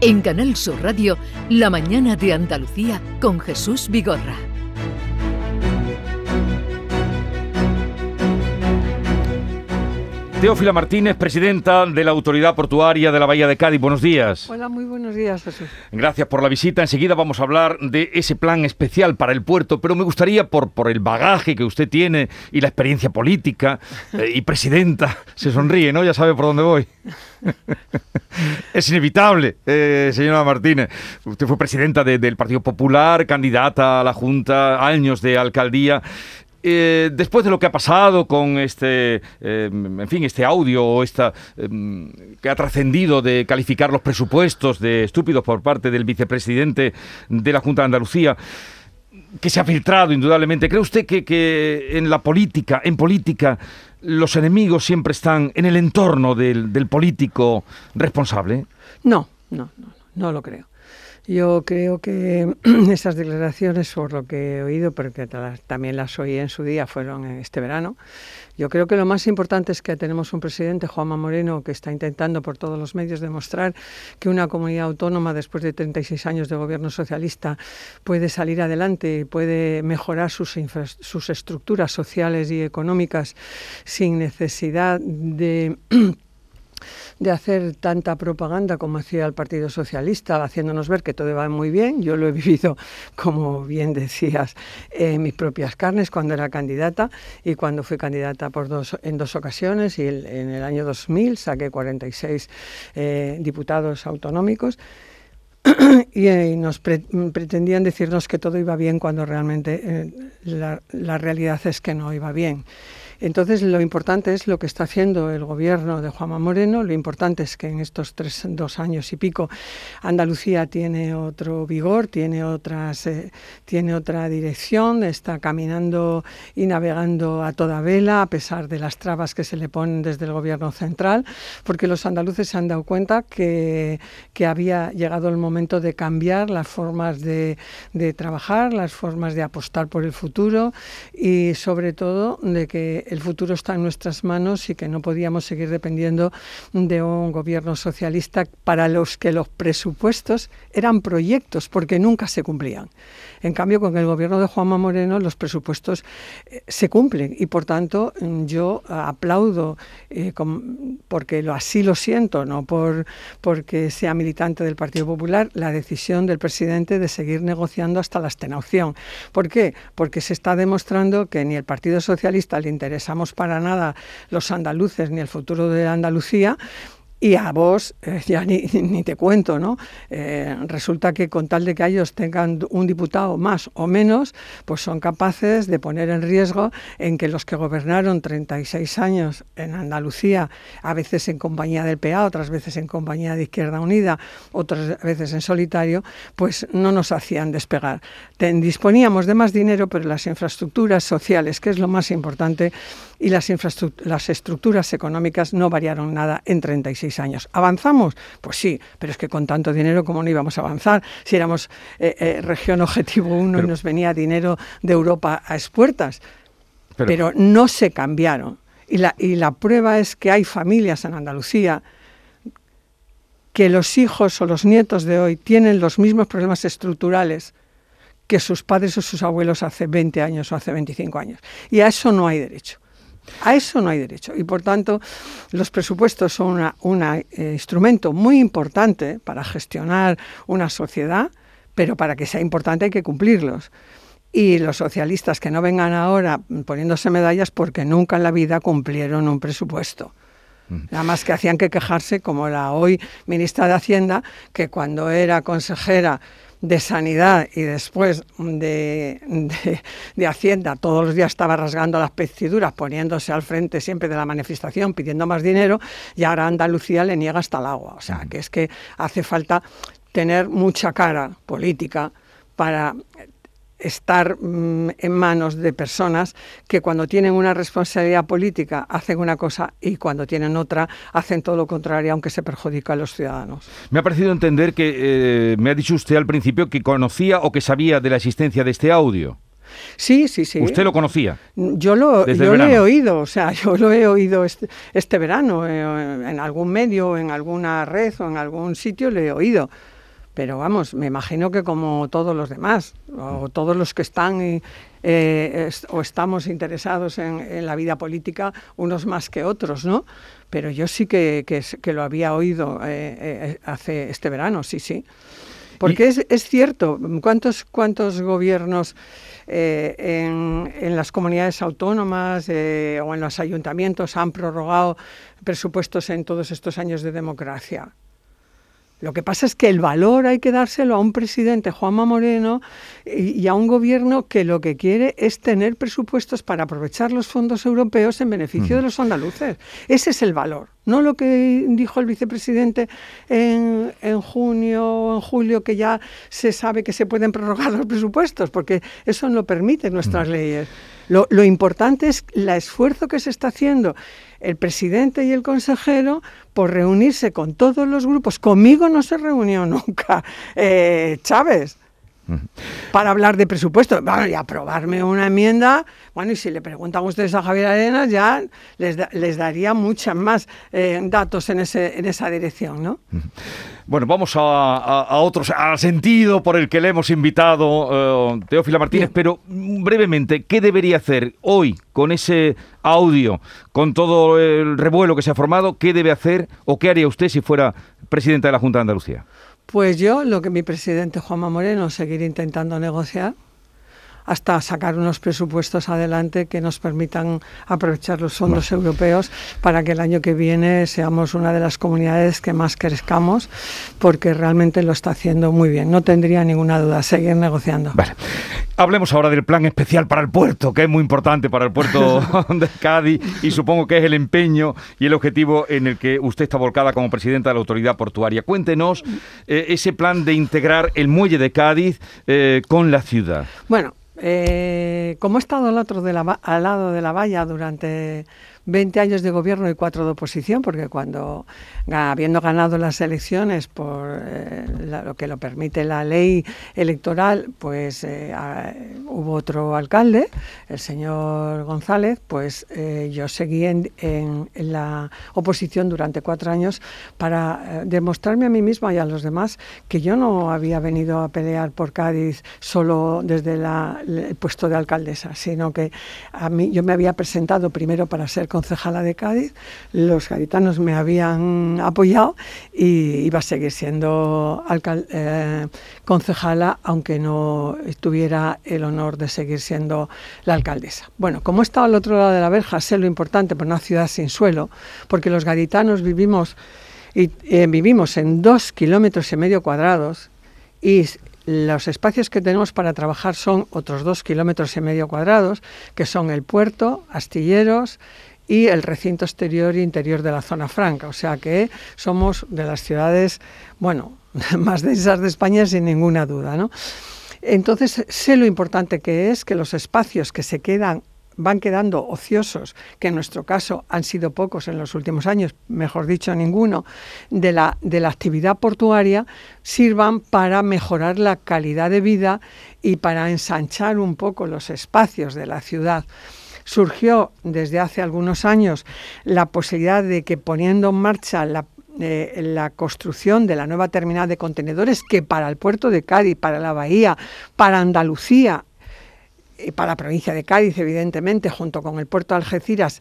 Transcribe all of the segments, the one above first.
En Canal Sur Radio, La mañana de Andalucía con Jesús Vigorra. Teófila Martínez, presidenta de la Autoridad Portuaria de la Bahía de Cádiz. Buenos días. Hola, muy buenos días, Jesús. Gracias por la visita. Enseguida vamos a hablar de ese plan especial para el puerto, pero me gustaría, por, por el bagaje que usted tiene y la experiencia política eh, y presidenta, se sonríe, ¿no? Ya sabe por dónde voy. es inevitable, eh, señora Martínez. Usted fue presidenta del Partido Popular, candidata a la Junta, años de alcaldía. Eh, después de lo que ha pasado con este, eh, en fin, este audio o esta em, que ha trascendido de calificar los presupuestos de estúpidos por parte del vicepresidente de la Junta de Andalucía, que se ha filtrado indudablemente. ¿Cree usted que, en la política, en política, los enemigos siempre están en el entorno del, del político responsable? No, no, no, no lo creo. Yo creo que esas declaraciones, por lo que he oído, porque también las oí en su día, fueron este verano. Yo creo que lo más importante es que tenemos un presidente, Juanma Moreno, que está intentando por todos los medios demostrar que una comunidad autónoma, después de 36 años de gobierno socialista, puede salir adelante y puede mejorar sus, sus estructuras sociales y económicas sin necesidad de de hacer tanta propaganda como hacía el Partido Socialista, haciéndonos ver que todo va muy bien. Yo lo he vivido, como bien decías, en mis propias carnes cuando era candidata y cuando fui candidata por dos, en dos ocasiones y en el año 2000 saqué 46 eh, diputados autonómicos. y, eh, nos pretendían decirnos que todo iba bien cuando realmente eh, la, la realidad es que no iba bien. Entonces, lo importante es lo que está haciendo el gobierno de Juanma Moreno. Lo importante es que en estos tres, dos años y pico Andalucía tiene otro vigor, tiene, otras, eh, tiene otra dirección, está caminando y navegando a toda vela a pesar de las trabas que se le ponen desde el gobierno central, porque los andaluces se han dado cuenta que, que había llegado el momento de cambiar las formas de, de trabajar, las formas de apostar por el futuro y sobre todo de que el futuro está en nuestras manos y que no podíamos seguir dependiendo de un gobierno socialista para los que los presupuestos eran proyectos porque nunca se cumplían. En cambio, con el gobierno de Juanma Moreno los presupuestos eh, se cumplen y por tanto yo aplaudo eh, porque así lo siento, no por porque sea militante del Partido Popular, la decisión del presidente de seguir negociando hasta la extenuación. ¿Por qué? Porque se está demostrando que ni el Partido Socialista le interesa interesamos para nada los andaluces ni el futuro de Andalucía, y a vos, eh, ya ni, ni, te cuento, ¿no? Eh, resulta que con tal de que ellos tengan un diputado más o menos, pues son capaces de poner en riesgo en que los que gobernaron 36 años en Andalucía, a veces en compañía del PA, otras veces en compañía de Izquierda Unida, otras veces en solitario, pues no nos hacían despegar. disponíamos de más dinero, pero las infraestructuras sociales, que es lo más importante, y las, las estructuras económicas no variaron nada en 36 años. ¿Avanzamos? Pues sí, pero es que con tanto dinero, ¿cómo no íbamos a avanzar? Si éramos eh, eh, región objetivo 1 y nos venía dinero de Europa a expuertas. Pero, pero no se cambiaron. Y la, y la prueba es que hay familias en Andalucía que los hijos o los nietos de hoy tienen los mismos problemas estructurales que sus padres o sus abuelos hace 20 años o hace 25 años. Y a eso no hay derecho. A eso no hay derecho y por tanto los presupuestos son un eh, instrumento muy importante para gestionar una sociedad, pero para que sea importante hay que cumplirlos. Y los socialistas que no vengan ahora poniéndose medallas porque nunca en la vida cumplieron un presupuesto. Nada más que hacían que quejarse, como la hoy ministra de Hacienda, que cuando era consejera de Sanidad y después de, de, Hacienda todos los días estaba rasgando las vestiduras, poniéndose al frente siempre de la manifestación, pidiendo más dinero, y ahora Andalucía le niega hasta el agua. O sea, que es que hace falta tener mucha cara política para estar mm, en manos de personas que cuando tienen una responsabilidad política hacen una cosa y cuando tienen otra hacen todo lo contrario, aunque se perjudica a los ciudadanos. Me ha parecido entender que eh, me ha dicho usted al principio que conocía o que sabía de la existencia de este audio. Sí, sí, sí. ¿Usted lo conocía? Yo lo, yo lo he oído, o sea, yo lo he oído este, este verano eh, en algún medio, en alguna red o en algún sitio, lo he oído. Pero vamos, me imagino que como todos los demás, o todos los que están eh, o estamos interesados en, la vida política, unos más que otros, ¿no? Pero yo sí que, que, lo había oído eh, hace este verano, sí, sí. Porque es, es, cierto, ¿cuántos, cuántos gobiernos eh, en, en, las comunidades autónomas eh, o en los ayuntamientos han prorrogado presupuestos en todos estos años de democracia? Lo que pasa es que el valor hay que dárselo a un presidente, Juanma Moreno, y, a un gobierno que lo que quiere es tener presupuestos para aprovechar los fondos europeos en beneficio de los andaluces. Ese es el valor, no lo que dijo el vicepresidente en, en junio o en julio, que ya se sabe que se pueden prorrogar los presupuestos, porque eso no permite nuestras leyes. Lo, lo importante es el esfuerzo que se está haciendo el presidente y el consejero por reunirse con todos los grupos. Conmigo no se reunió nunca eh, Chávez para hablar de presupuesto. y aprobarme una enmienda, bueno, y si le preguntan ustedes a Javier Arenas, ya les, les daría muchas más eh, datos en, ese, en esa dirección, ¿no? Bueno, vamos a, a, otros, al sentido por el que le hemos invitado, uh, Teófila Martínez, pero brevemente, ¿qué debería hacer hoy con ese audio, con todo el revuelo que se ha formado? ¿Qué debe hacer o qué haría usted si fuera presidenta de la Junta de Andalucía? Pues yo, lo que mi presidente Juanma Moreno, seguir intentando negociar hasta sacar unos presupuestos adelante que nos permitan aprovechar los fondos europeos para que el año que viene seamos una de las comunidades que más crezcamos, porque realmente lo está haciendo muy bien. No tendría ninguna duda, seguir negociando. Vale. Hablemos ahora del plan especial para el puerto, que es muy importante para el puerto de Cádiz y supongo que es el empeño y el objetivo en el que usted está volcada como presidenta de la autoridad portuaria. Cuéntenos eh, ese plan de integrar el muelle de Cádiz eh, con la ciudad. Bueno, eh, como he estado al, otro de la, al lado de la valla durante 20 años de gobierno y cuatro de oposición, porque cuando, habiendo ganado las elecciones por eh, lo que lo permite la ley electoral, pues eh, hubo otro alcalde, el señor González, pues eh, yo seguí en, en, la oposición durante cuatro años para demostrarme a mí misma y a los demás que yo no había venido a pelear por Cádiz solo desde la, el puesto de alcaldesa, sino que a mí yo me había presentado primero para ser concejala de Cádiz, los gaditanos me habían apoyado y iba a seguir siendo eh, concejala, aunque no tuviera el honor de seguir siendo la alcaldesa. Bueno, como he estado al otro lado de la verja, sé lo importante para una ciudad sin suelo, porque los gaditanos vivimos, y, eh, vivimos en dos kilómetros y medio cuadrados y los espacios que tenemos para trabajar son otros dos kilómetros y medio cuadrados, que son el puerto, astilleros y el recinto exterior e interior de la zona franca. O sea que somos de las ciudades, bueno, más densas de España sin ninguna duda, ¿no? Entonces sé lo importante que es que los espacios que se quedan van quedando ociosos, que en nuestro caso han sido pocos en los últimos años, mejor dicho, ninguno, de la, de la actividad portuaria, sirvan para mejorar la calidad de vida y para ensanchar un poco los espacios de la ciudad surgió desde hace algunos años la posibilidad de que poniendo en marcha la eh, la construcción de la nueva terminal de contenedores que para el puerto de Cádiz, para la bahía, para Andalucía y para la provincia de Cádiz, evidentemente, junto con el puerto de Algeciras,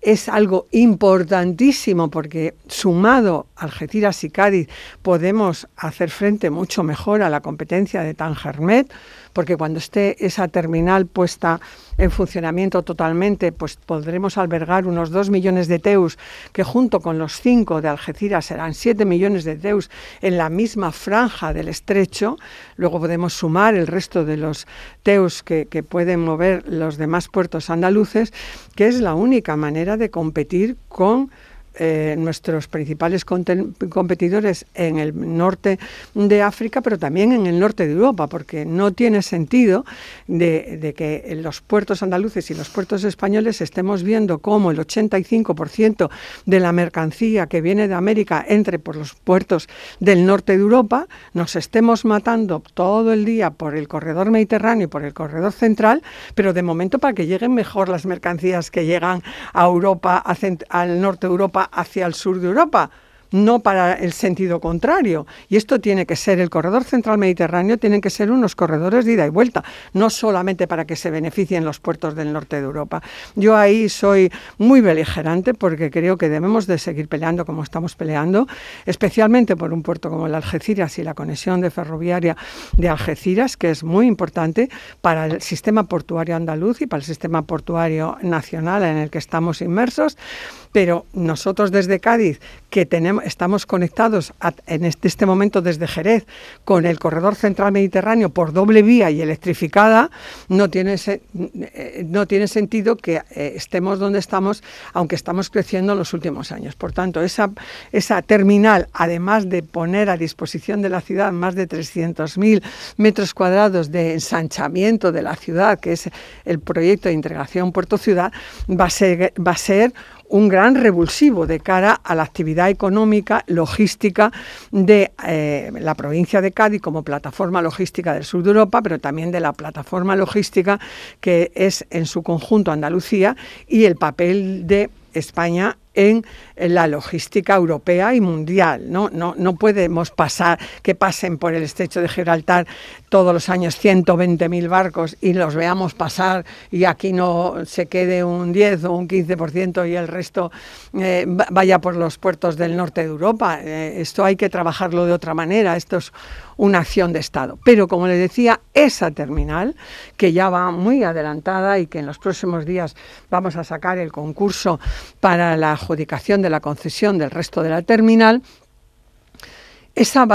es algo importantísimo porque sumado Algeciras y Cádiz podemos hacer frente mucho mejor a la competencia de Tangermet, porque cuando esté esa terminal puesta en funcionamiento totalmente, pues podremos albergar unos 2 millones de teus, que junto con los 5 de Algeciras serán 7 millones de teus en la misma franja del estrecho. Luego podemos sumar el resto de los teus que, que pueden mover los demás puertos andaluces, que es la única manera de competir con eh, nuestros principales competidores en el norte de África, pero también en el norte de Europa, porque no tiene sentido de, que los puertos andaluces y los puertos españoles estemos viendo cómo el 85% de la mercancía que viene de América entre por los puertos del norte de Europa, nos estemos matando todo el día por el corredor mediterráneo y por el corredor central, pero de momento para que lleguen mejor las mercancías que llegan a Europa, al norte de Europa, hacia el sur de Europa no para el sentido contrario. Y esto tiene que ser, el corredor central mediterráneo, tienen que ser unos corredores de ida y vuelta, no solamente para que se beneficien los puertos del norte de Europa. Yo ahí soy muy beligerante porque creo que debemos de seguir peleando como estamos peleando, especialmente por un puerto como el Algeciras y la conexión de ferroviaria de Algeciras, que es muy importante para el sistema portuario andaluz y para el sistema portuario nacional en el que estamos inmersos. Pero nosotros desde Cádiz, que tenemos estamos conectados en este, momento desde Jerez con el corredor central mediterráneo por doble vía y electrificada, no tiene, eh, no tiene sentido que eh, estemos donde estamos, aunque estamos creciendo en los últimos años. Por tanto, esa, esa terminal, además de poner a disposición de la ciudad más de 300.000 metros cuadrados de ensanchamiento de la ciudad, que es el proyecto de integración puerto-ciudad, va a ser, va a ser un gran revulsivo de cara a la actividad económica, logística de eh, la provincia de Cádiz como plataforma logística del sur de Europa, pero también de la plataforma logística que es en su conjunto Andalucía y el papel de España en la logística europea y mundial. ¿no? No, no podemos pasar que pasen por el estrecho de Gibraltar todos los años 120.000 barcos y los veamos pasar y aquí no se quede un 10 o un 15% y el resto eh, vaya por los puertos del norte de Europa. Eh, esto hay que trabajarlo de otra manera. Esto es una acción de Estado. Pero, como le decía, esa terminal, que ya va muy adelantada y que en los próximos días vamos a sacar el concurso para la adjudicación de la concesión del resto de la terminal, esa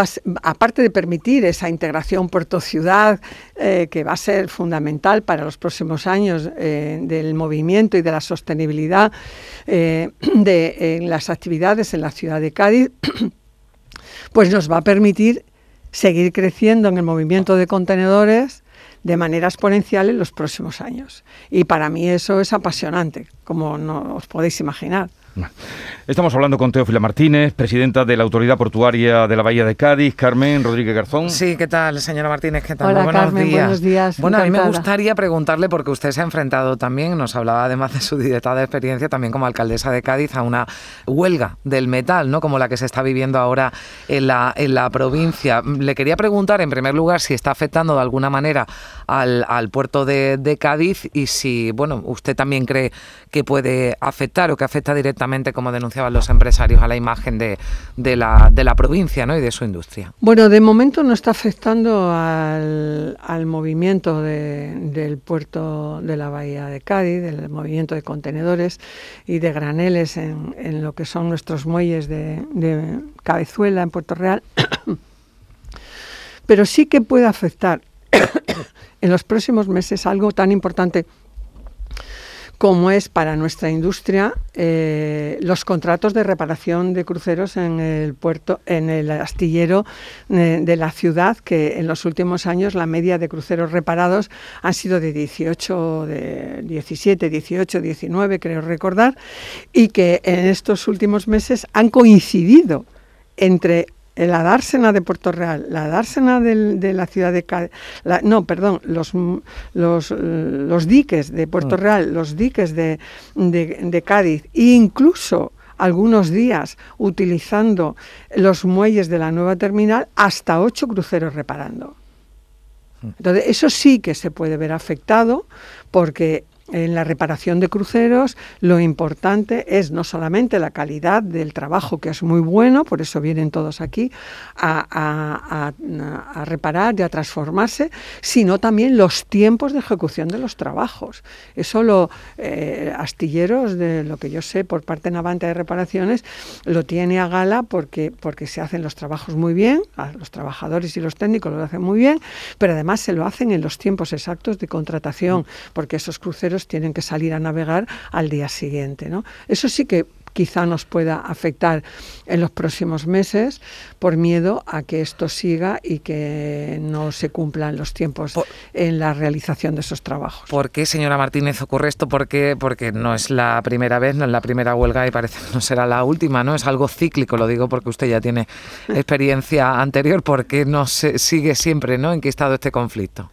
aparte de permitir esa integración puerto-ciudad, eh, que va a ser fundamental para los próximos años eh, del movimiento y de la sostenibilidad eh, de las actividades en la ciudad de Cádiz, pues nos va a permitir seguir creciendo en el movimiento de contenedores de manera exponencial en los próximos años. Y para mí eso es apasionante, como no os podéis imaginar. Estamos hablando con Teófila Martínez, presidenta de la Autoridad Portuaria de la Bahía de Cádiz, Carmen Rodríguez Garzón. Sí, ¿qué tal, señora Martínez? ¿Qué tal? Hola, buenos, Carmen, días. buenos días. Bueno, a mí me gustaría preguntarle, porque usted se ha enfrentado también, nos hablaba además de su directa experiencia también como alcaldesa de Cádiz, a una huelga del metal, ¿no? Como la que se está viviendo ahora en la, en la provincia. Le quería preguntar, en primer lugar, si está afectando de alguna manera al, puerto de, Cádiz y si, bueno, usted también cree que puede afectar o que afecta directamente como denunciaban los empresarios, a la imagen de, de, la, de la, provincia ¿no? y de su industria? Bueno, de momento no está afectando al, movimiento del puerto de la Bahía de Cádiz, del movimiento de contenedores y de graneles en, en lo que son nuestros muelles de Cabezuela, en Puerto Real. Pero sí que puede afectar en los próximos meses algo tan importante como es para nuestra industria eh, los contratos de reparación de cruceros en el puerto, en el astillero eh, de la ciudad, que en los últimos años la media de cruceros reparados han sido de 18, de 17, 18, 19, creo recordar, y que en estos últimos meses han coincidido entre la dársena de Puerto Real, la dársena de la ciudad de Cádiz, no, perdón, los, los, los, diques de Puerto mm. Real, los diques de, de, Cádiz, e incluso algunos días utilizando los muelles de la nueva terminal, hasta ocho cruceros reparando. Mm. Entonces, eso sí que se puede ver afectado porque en la reparación de cruceros lo importante es no solamente la calidad del trabajo, que es muy bueno, por eso vienen todos aquí a, reparar y a transformarse, sino también los tiempos de ejecución de los trabajos. Eso lo eh, astilleros, de lo que yo sé por parte Navante de Reparaciones, lo tiene a gala porque, porque se hacen los trabajos muy bien, los trabajadores y los técnicos lo hacen muy bien, pero además se lo hacen en los tiempos exactos de contratación, porque esos cruceros tienen que salir a navegar al día siguiente. ¿no? Eso sí que quizá nos pueda afectar en los próximos meses por miedo a que esto siga y que no se cumplan los tiempos en la realización de esos trabajos. ¿Por qué, señora Martínez, ocurre esto? ¿Por Porque no es la primera vez, no es la primera huelga y parece que no será la última, ¿no? Es algo cíclico, lo digo porque usted ya tiene experiencia anterior. ¿Por qué no se sigue siempre, ¿no? ¿En qué estado este conflicto?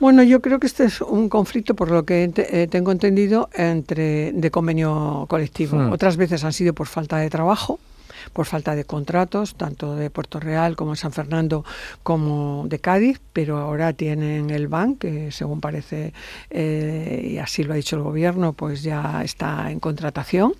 Bueno, yo creo que este es un conflicto, por lo que eh, tengo entendido, entre de convenio colectivo. Hmm. Otras veces han sido por falta de trabajo, por falta de contratos, tanto de Puerto Real como de San Fernando como de Cádiz, pero ahora tienen el BAN, que según parece, eh, y así lo ha dicho el gobierno, pues ya está en contratación.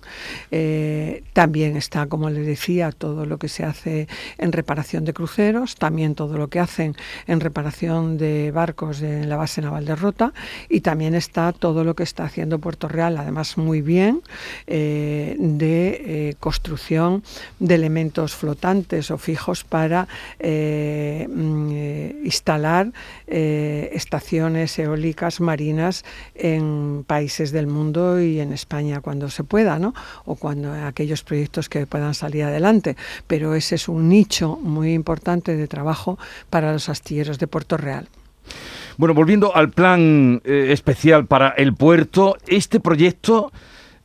Eh, también está, como les decía, todo lo que se hace en reparación de cruceros, también todo lo que hacen en reparación de barcos en la base naval de Rota y también está todo lo que está haciendo Puerto Real, además muy bien, eh, de construcción de elementos flotantes o fijos para eh, mm, eh, instalar eh, estaciones eólicas marinas en países del mundo y en España cuando se pueda, ¿no? o cuando aquellos proyectos que puedan salir adelante. Pero ese es un nicho muy importante de trabajo para los astilleros de Puerto Real. Bueno, volviendo al plan especial para el puerto, este proyecto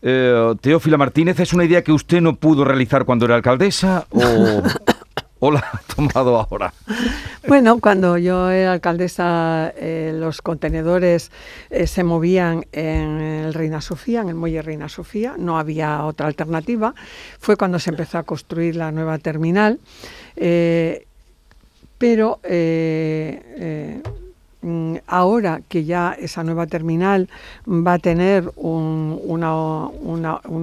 eh, Teófila Martínez, ¿es una idea que usted no pudo realizar cuando era alcaldesa o, la ha tomado ahora? Bueno, cuando yo era alcaldesa, eh, los contenedores eh, se movían en el Reina Sofía, en el muelle Reina Sofía, no había otra alternativa. Fue cuando se empezó a construir la nueva terminal, pero ahora que ya esa nueva terminal va a tener un,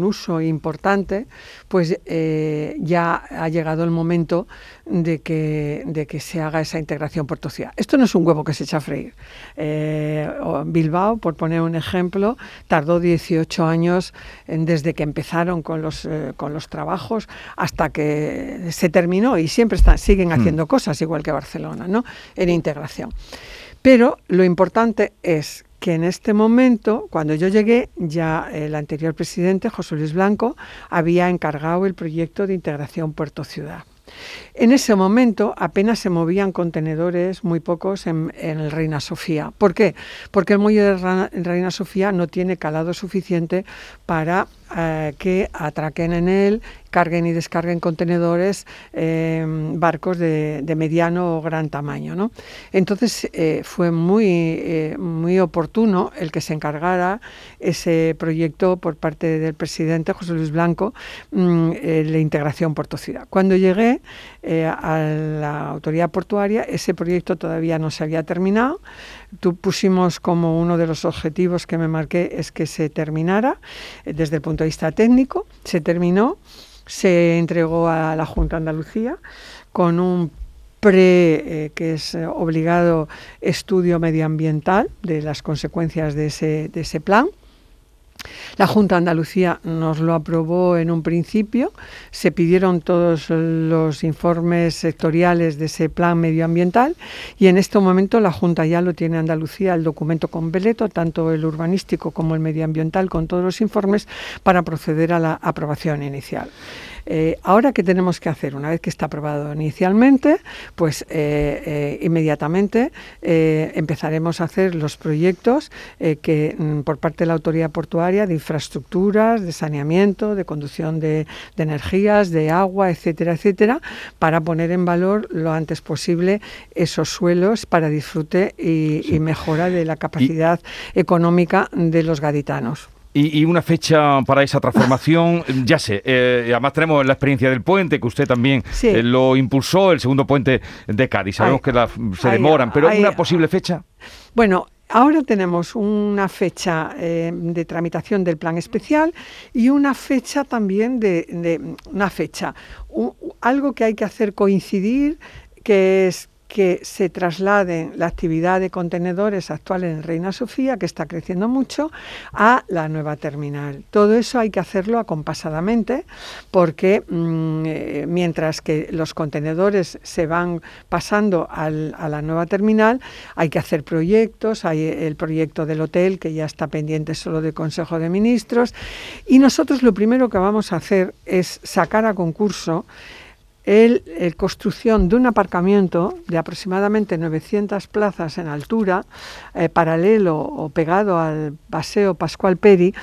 uso importante, pues eh, ya ha llegado el momento de que, de que se haga esa integración puerto Esto no es un huevo que se echa a freír. Eh, Bilbao, por poner un ejemplo, tardó 18 años desde que empezaron con los, eh, con los trabajos hasta que se terminó y siempre están, siguen hmm. haciendo cosas igual que Barcelona, ¿no? En integración. Pero lo importante es que en este momento, cuando yo llegué, ya el anterior presidente, José Luis Blanco, había encargado el proyecto de integración puerto-ciudad. En ese momento apenas se movían contenedores, muy pocos, en, el Reina Sofía. ¿Por qué? Porque el muelle de Reina Sofía no tiene calado suficiente para eh, que atraquen en él, carguen y descarguen contenedores, em, barcos de, mediano o gran tamaño. ¿no? Entonces eh, fue muy, eh, muy oportuno el que se encargara ese proyecto por parte del presidente José Luis Blanco, mm, la integración Puerto Ciudad. Cuando llegué, eh, a la autoridad portuaria. Ese proyecto todavía no se había terminado. Tú pusimos como uno de los objetivos que me marqué es que se terminara eh, desde el punto de vista técnico. Se terminó, se entregó a la Junta Andalucía con un pre, eh, que es obligado, estudio medioambiental de las consecuencias de ese, de ese plan. La Junta de Andalucía nos lo aprobó en un principio, se pidieron todos los informes sectoriales de ese plan medioambiental y en este momento la Junta ya lo tiene Andalucía, el documento completo, tanto el urbanístico como el medioambiental, con todos los informes para proceder a la aprobación inicial. Eh, ahora, ¿qué tenemos que hacer? Una vez que está aprobado inicialmente, pues eh, eh, inmediatamente empezaremos a hacer los proyectos que mm, por parte de la autoridad portuaria de infraestructuras, de saneamiento, de conducción de, energías, de agua, etcétera, etcétera, para poner en valor lo antes posible esos suelos para disfrute y, mejora de la capacidad económica de los gaditanos. Y, una fecha para esa transformación, ya sé, eh, además tenemos la experiencia del puente, que usted también eh, lo impulsó, el segundo puente de Cádiz. Sabemos que se demoran, pero ¿una posible fecha? Bueno, Ahora tenemos una fecha eh, de tramitación del plan especial y una fecha también de, una fecha, algo que hay que hacer coincidir, que es que se traslade la actividad de contenedores actual en Reina Sofía, que está creciendo mucho, a la nueva terminal. Todo eso hay que hacerlo acompasadamente porque mm, eh, mientras que los contenedores se van pasando a la nueva terminal, hay que hacer proyectos, hay el proyecto del hotel que ya está pendiente solo del Consejo de Ministros y nosotros lo primero que vamos a hacer es sacar a concurso el, construcción de un aparcamiento de aproximadamente 900 plazas en altura, eh, paralelo o pegado al Paseo Pascual Peri,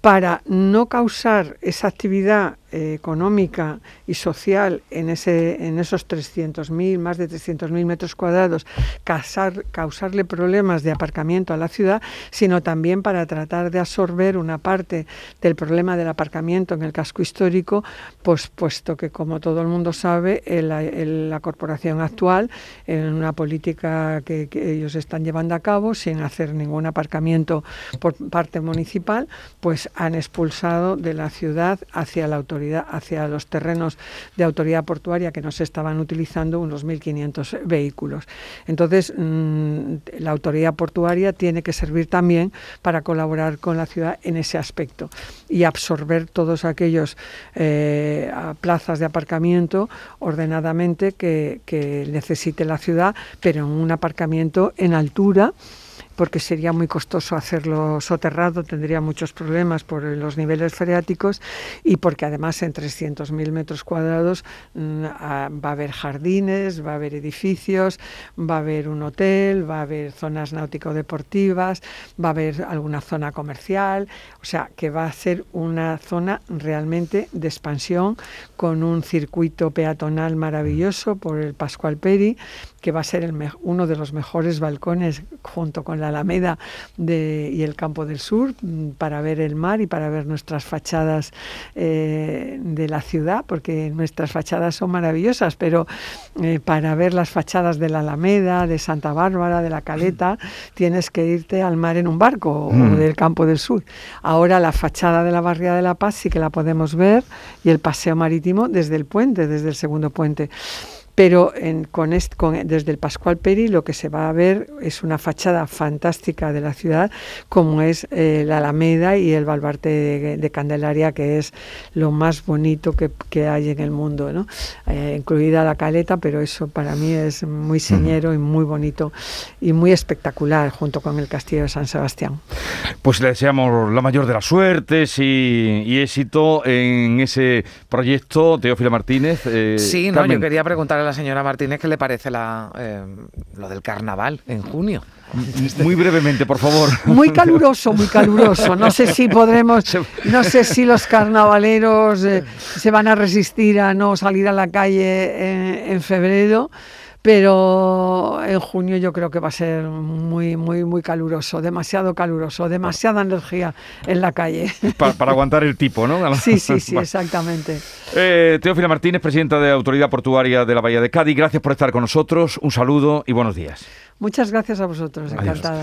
para no causar esa actividad eh, económica y social en, ese, en esos 300.000, más de 300.000 metros cuadrados, causar, causarle problemas de aparcamiento a la ciudad, sino también para tratar de absorber una parte del problema del aparcamiento en el casco histórico, pues puesto que, como todo el mundo sabe, la corporación actual, en una política que, que ellos están llevando a cabo, sin hacer ningún aparcamiento por parte municipal, pues han expulsado de la ciudad hacia la autoridad, hacia los terrenos de autoridad portuaria que no se estaban utilizando unos 1.500 vehículos. Entonces, mm, la autoridad portuaria tiene que servir también para colaborar con la ciudad en ese aspecto y absorber todos aquellos eh, plazas de aparcamiento ordenadamente que, que necesite la ciudad, pero en un aparcamiento en altura porque sería muy costoso hacerlo soterrado, tendría muchos problemas por los niveles freáticos y porque además en 300.000 metros cuadrados mm, va a haber jardines, va a haber edificios, va a haber un hotel, va a haber zonas náutico-deportivas, va a haber alguna zona comercial, o sea que va a ser una zona realmente de expansión con un circuito peatonal maravilloso por el Pascual Peri que va a ser el uno de los mejores balcones junto con la Alameda de, y el Campo del Sur mm, para ver el mar y para ver nuestras fachadas eh, de la ciudad, porque nuestras fachadas son maravillosas, pero eh, para ver las fachadas de la Alameda, de Santa Bárbara, de la Caleta, tienes que irte al mar en un barco o mm. del Campo del Sur. Ahora la fachada de la Barriada de la Paz sí que la podemos ver y el paseo marítimo desde el puente, desde el segundo puente pero con, desde el Pascual Peri lo que se va a ver es una fachada fantástica de la ciudad, como es eh, la Alameda y el Balbarte de, Candelaria, que es lo más bonito que, hay en el mundo, ¿no? Eh, incluida la caleta, pero eso para mí es muy señero y muy bonito y muy espectacular, junto con el Castillo de San Sebastián. Pues le deseamos la mayor de las suertes y, éxito en ese proyecto, Teófila Martínez. Eh, sí, no, yo quería preguntar la señora Martínez qué le parece la, eh, lo del carnaval en junio. Muy brevemente, por favor. Muy caluroso, muy caluroso. No sé si podremos, no sé si los carnavaleros eh, se van a resistir a no salir a la calle en febrero pero en junio yo creo que va a ser muy, muy, muy caluroso, demasiado caluroso, demasiada energía en la calle. Para, aguantar el tipo, ¿no? Sí, sí, sí, exactamente. Eh, Teófila Martínez, presidenta de Autoridad Portuaria de la Bahía de Cádiz, gracias por estar con nosotros, un saludo y buenos días. Muchas gracias a vosotros, encantada.